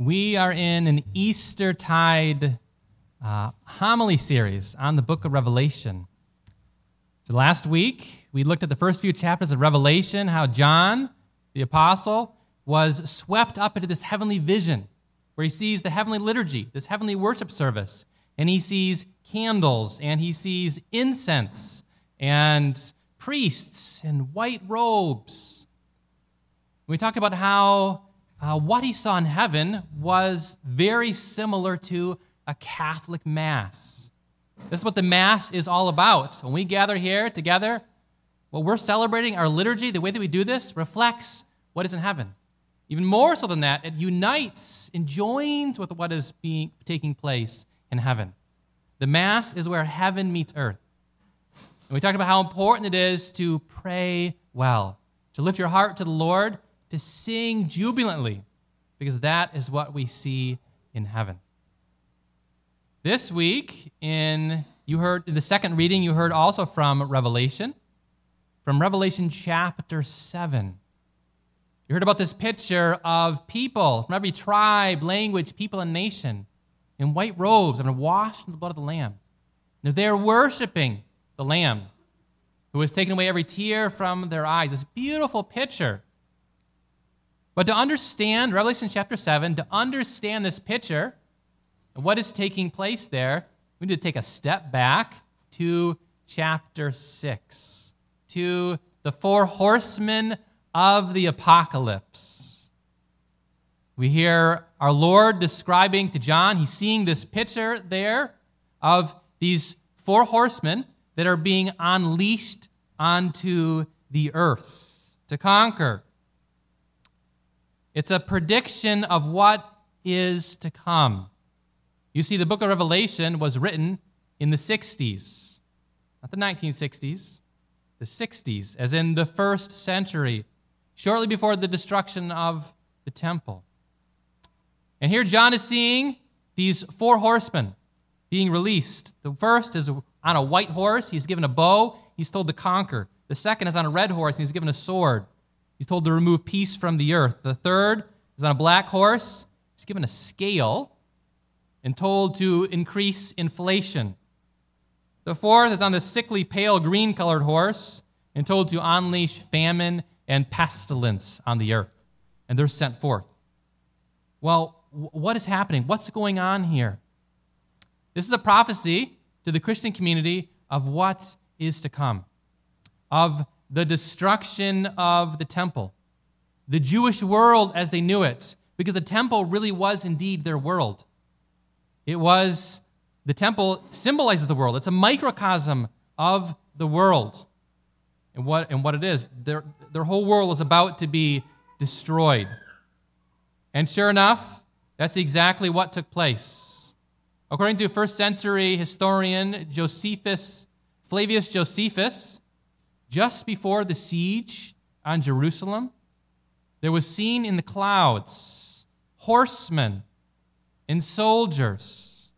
We are in an Eastertide uh, homily series on the book of Revelation. So last week, we looked at the first few chapters of Revelation, how John, the apostle, was swept up into this heavenly vision where he sees the heavenly liturgy, this heavenly worship service, and he sees candles, and he sees incense, and priests in white robes. We talked about how uh, what he saw in heaven was very similar to a Catholic Mass. This is what the Mass is all about. When we gather here together, what we're celebrating, our liturgy, the way that we do this, reflects what is in heaven. Even more so than that, it unites and joins with what is being, taking place in heaven. The Mass is where heaven meets earth. And we talked about how important it is to pray well, to lift your heart to the Lord, to sing jubilantly, because that is what we see in heaven. This week, in you heard in the second reading, you heard also from Revelation, from Revelation chapter 7. You heard about this picture of people from every tribe, language, people, and nation in white robes and washed in the blood of the Lamb. Now they're worshiping the Lamb who has taken away every tear from their eyes. This beautiful picture. But to understand Revelation chapter 7, to understand this picture, and what is taking place there, we need to take a step back to chapter 6, to the four horsemen of the apocalypse. We hear our Lord describing to John, he's seeing this picture there of these four horsemen that are being unleashed onto the earth to conquer. It's a prediction of what is to come. You see, the book of Revelation was written in the 60s, not the 1960s, the 60s, as in the first century, shortly before the destruction of the temple. And here John is seeing these four horsemen being released. The first is on a white horse, he's given a bow, he's told to conquer. The second is on a red horse, and he's given a sword. He's told to remove peace from the earth. The third is on a black horse, he's given a scale and told to increase inflation. The fourth is on the sickly, pale green colored horse and told to unleash famine and pestilence on the earth. And they're sent forth. Well, what is happening? What's going on here? This is a prophecy to the Christian community of what is to come, of the destruction of the temple, the Jewish world as they knew it, because the temple really was indeed their world. It was, the temple symbolizes the world, it's a microcosm of the world. And what, and what it is, their, their whole world is about to be destroyed. And sure enough, that's exactly what took place. According to first century historian Josephus, Flavius Josephus, just before the siege on Jerusalem, there was seen in the clouds horsemen and soldiers.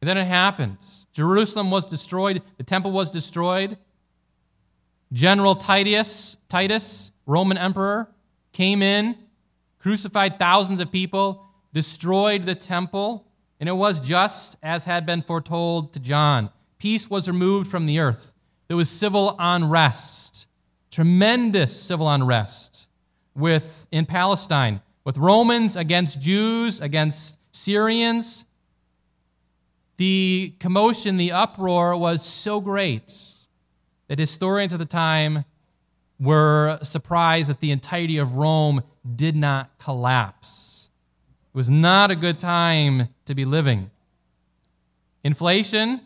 And then it happened. Jerusalem was destroyed, the temple was destroyed. General Titus, Titus, Roman emperor, came in, crucified thousands of people, destroyed the temple, and it was just as had been foretold to John. Peace was removed from the earth. There was civil unrest, tremendous civil unrest with in Palestine, with Romans against Jews, against Syrians. The commotion, the uproar was so great that historians at the time were surprised that the entirety of Rome did not collapse. It was not a good time to be living. Inflation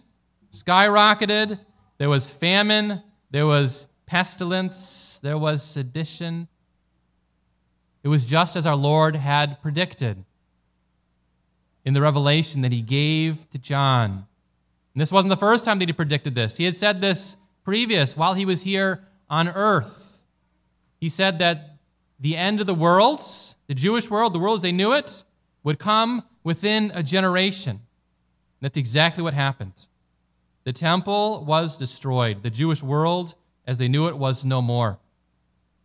skyrocketed, there was famine, there was pestilence, there was sedition. It was just as our Lord had predicted in the revelation that he gave to John. And this wasn't the first time that he predicted this. He had said this previous while he was here on earth. He said that the end of the world, the Jewish world, the world as they knew it, would come within a generation. And that's exactly what happened. The temple was destroyed. The Jewish world, as they knew it, was no more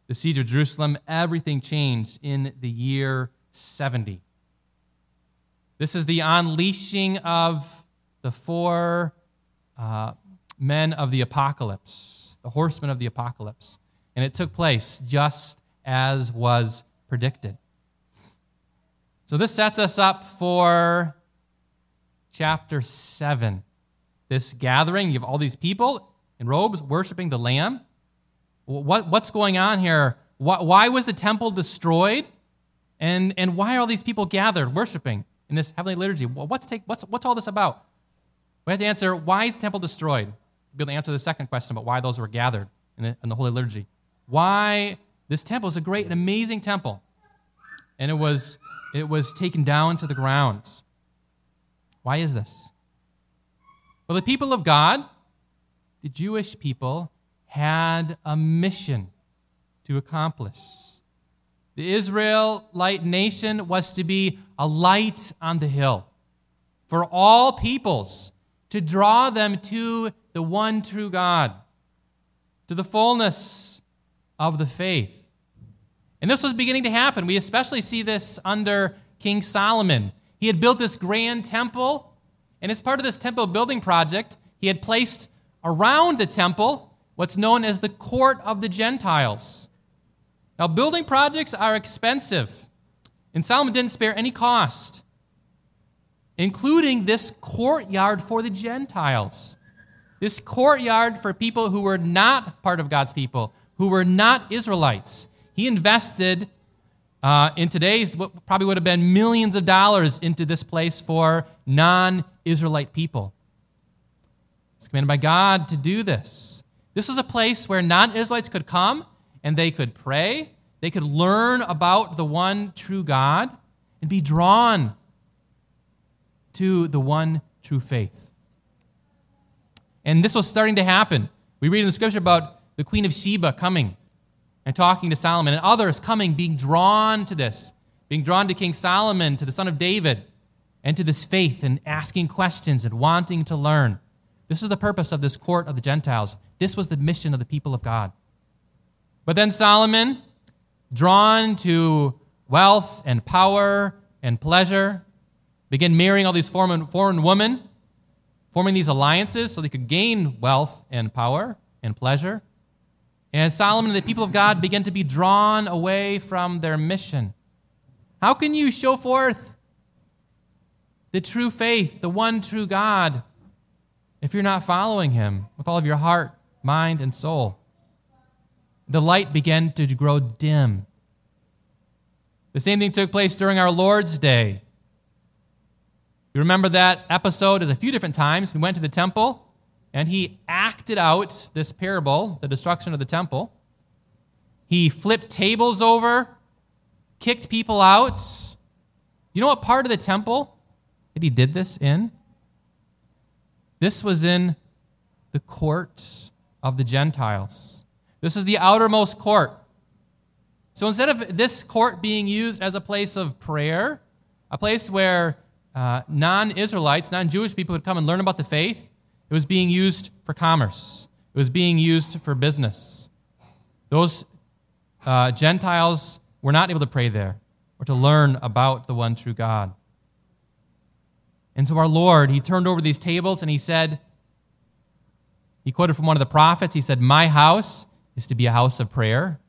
the siege of Jerusalem, everything changed in the year 70. This is the unleashing of the four uh, men of the apocalypse, the horsemen of the apocalypse. And it took place just as was predicted. So this sets us up for chapter 7. This gathering, you have all these people in robes worshiping the Lamb. What, what's going on here? Why, was the temple destroyed? And, and why are all these people gathered worshiping in this heavenly liturgy? What's, take, what's, what's all this about? We have to answer why is the temple destroyed? We'll be able to answer the second question about why those were gathered in the, in the Holy Liturgy. Why this temple is a great and amazing temple. And it was, it was taken down to the ground. Why is this? Well, the people of God, the Jewish people, had a mission to accomplish. The Israelite nation was to be a light on the hill for all peoples, to draw them to the one true God, to the fullness of the faith. And this was beginning to happen. We especially see this under King Solomon. He had built this grand temple, and as part of this temple building project, he had placed around the temple what's known as the court of the Gentiles. Now, building projects are expensive, and Solomon didn't spare any cost, including this courtyard for the Gentiles. This courtyard for people who were not part of God's people, who were not Israelites. He invested uh, in today's, what probably would have been millions of dollars into this place for non Israelite people. It's commanded by God to do this. This is a place where non Israelites could come and they could pray, they could learn about the one true God, and be drawn to the one true faith. And this was starting to happen. We read in the scripture about the Queen of Sheba coming and talking to Solomon, and others coming, being drawn to this, being drawn to King Solomon, to the son of David, and to this faith, and asking questions and wanting to learn. This is the purpose of this court of the Gentiles. This was the mission of the people of God. But then Solomon, drawn to wealth and power and pleasure, began marrying all these foreign, foreign women, forming these alliances so they could gain wealth and power and pleasure. And Solomon and the people of God began to be drawn away from their mission. How can you show forth the true faith, the one true God, if you're not following him with all of your heart, mind, and soul. The light began to grow dim. The same thing took place during our Lord's Day. You remember that episode as a few different times. He went to the temple and he acted out this parable, the destruction of the temple. He flipped tables over, kicked people out. You know what part of the temple that he did this in? This was in the court of the Gentiles. This is the outermost court. So instead of this court being used as a place of prayer, a place where uh, non Israelites, non Jewish people would come and learn about the faith, it was being used for commerce, it was being used for business. Those uh, Gentiles were not able to pray there or to learn about the one true God. And so our Lord, he turned over these tables and he said, he quoted from one of the prophets, he said, My house is to be a house of prayer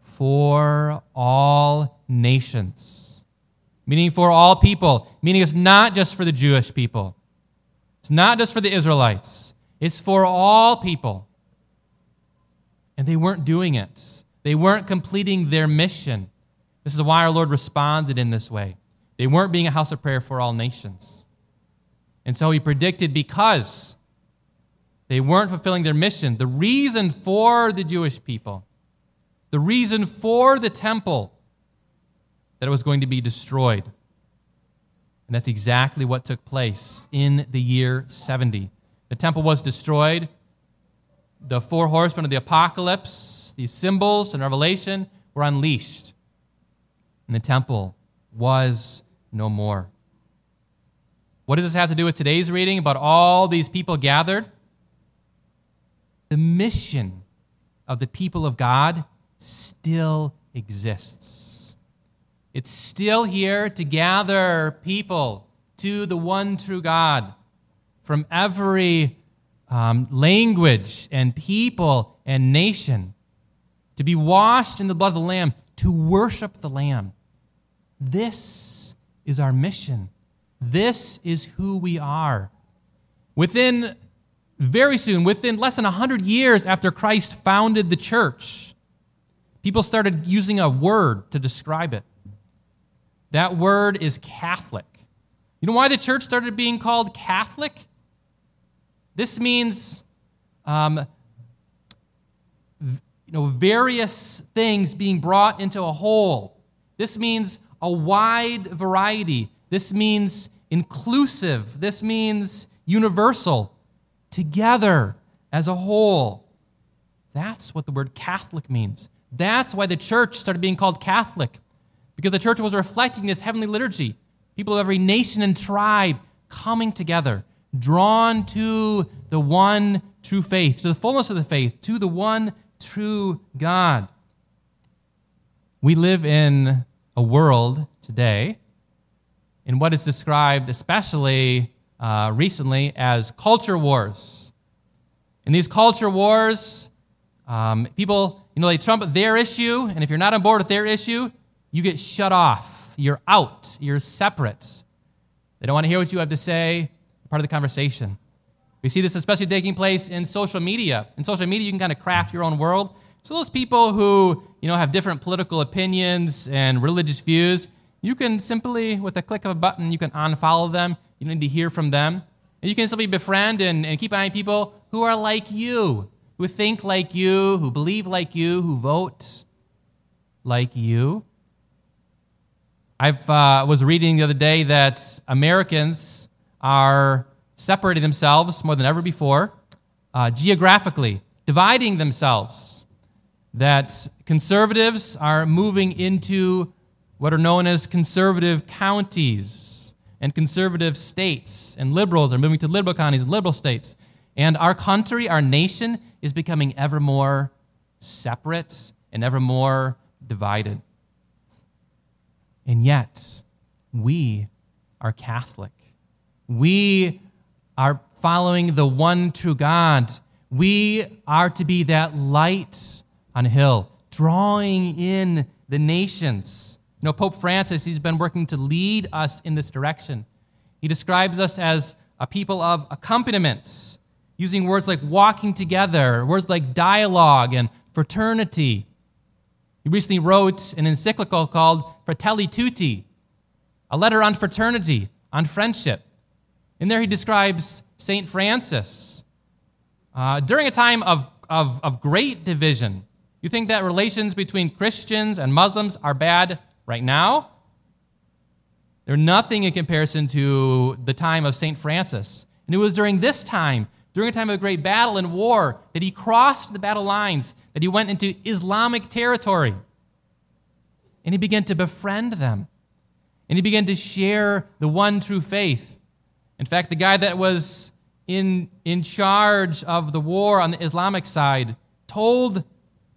for all nations. Meaning for all people. Meaning it's not just for the Jewish people. It's not just for the Israelites. It's for all people. And they weren't doing it. They weren't completing their mission. This is why our Lord responded in this way. They weren't being a house of prayer for all nations. And so he predicted because they weren't fulfilling their mission, the reason for the Jewish people, the reason for the temple, that it was going to be destroyed. And that's exactly what took place in the year 70. The temple was destroyed. The four horsemen of the apocalypse, these symbols and Revelation, were unleashed. And the temple was no more. What does this have to do with today's reading about all these people gathered? The mission of the people of God still exists. It's still here to gather people to the one true God from every um, language and people and nation, to be washed in the blood of the Lamb, to worship the Lamb. This is our mission. This is who we are. Within very soon, within less than 100 years after Christ founded the church, people started using a word to describe it. That word is Catholic. You know why the church started being called Catholic? This means um, you know, various things being brought into a whole. This means a wide variety. This means inclusive. This means universal, together as a whole. That's what the word Catholic means. That's why the church started being called Catholic, because the church was reflecting this heavenly liturgy. People of every nation and tribe coming together, drawn to the one true faith, to the fullness of the faith, to the one true God. We live in a world today in what is described, especially uh, recently, as culture wars. In these culture wars, um, people, you know, they trump their issue, and if you're not on board with their issue, you get shut off. You're out. You're separate. They don't want to hear what you have to say, part of the conversation. We see this especially taking place in social media. In social media, you can kind of craft your own world. So those people who, you know, have different political opinions and religious views, you can simply, with a click of a button, you can unfollow them. You don't need to hear from them. And you can simply befriend and, and keep an eye on people who are like you, who think like you, who believe like you, who vote like you. I uh, was reading the other day that Americans are separating themselves more than ever before, uh, geographically, dividing themselves. That conservatives are moving into what are known as conservative counties and conservative states, and liberals are moving to liberal counties and liberal states. And our country, our nation, is becoming ever more separate and ever more divided. And yet, we are Catholic. We are following the one true God. We are to be that light on a hill, drawing in the nations. You know, Pope Francis, he's been working to lead us in this direction. He describes us as a people of accompaniment, using words like walking together, words like dialogue and fraternity. He recently wrote an encyclical called Fratelli Tutti, a letter on fraternity, on friendship. In there, he describes St. Francis. Uh, during a time of, of, of great division, you think that relations between Christians and Muslims are bad right now? They're nothing in comparison to the time of St. Francis. And it was during this time, during a time of great battle and war, that he crossed the battle lines, that he went into Islamic territory. And he began to befriend them. And he began to share the one true faith. In fact, the guy that was in, in charge of the war on the Islamic side told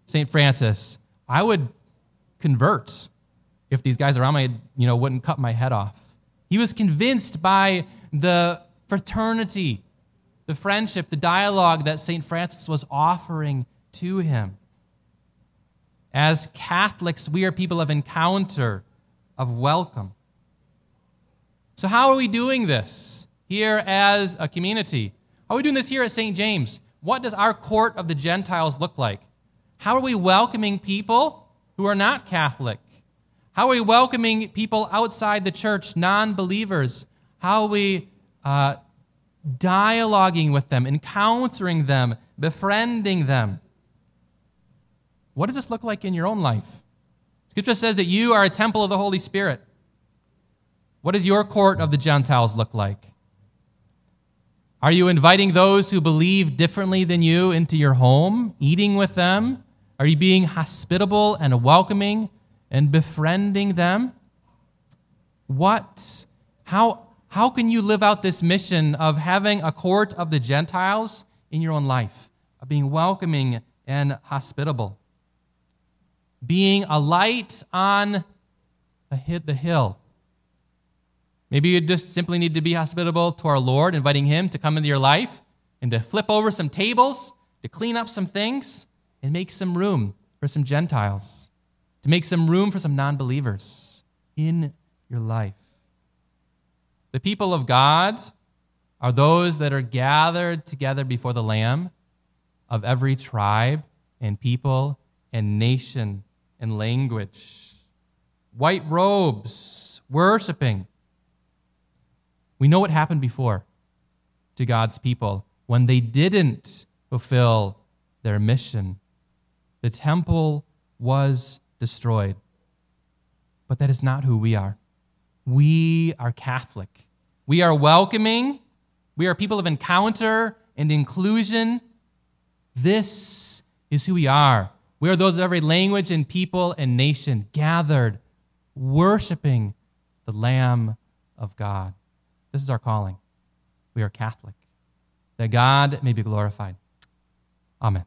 St. Francis, I would convert if these guys around me you know, wouldn't cut my head off. He was convinced by the fraternity, the friendship, the dialogue that St. Francis was offering to him. As Catholics, we are people of encounter, of welcome. So, how are we doing this? here as a community? How are we doing this here at St. James? What does our court of the Gentiles look like? How are we welcoming people who are not Catholic? How are we welcoming people outside the church, non believers? How are we uh, dialoguing with them, encountering them, befriending them? What does this look like in your own life? Scripture says that you are a temple of the Holy Spirit. What does your court of the Gentiles look like? Are you inviting those who believe differently than you into your home, eating with them? Are you being hospitable and welcoming and befriending them? What, how, how can you live out this mission of having a court of the Gentiles in your own life, of being welcoming and hospitable? Being a light on a hit the hill Maybe you just simply need to be hospitable to our Lord, inviting Him to come into your life and to flip over some tables, to clean up some things, and make some room for some Gentiles, to make some room for some non believers in your life. The people of God are those that are gathered together before the Lamb of every tribe and people and nation and language. White robes, worshiping. We know what happened before to God's people when they didn't fulfill their mission. The temple was destroyed. But that is not who we are. We are Catholic. We are welcoming. We are people of encounter and inclusion. This is who we are. We are those of every language and people and nation gathered, worshiping the Lamb of God. This is our calling. We are Catholic, that God may be glorified. Amen.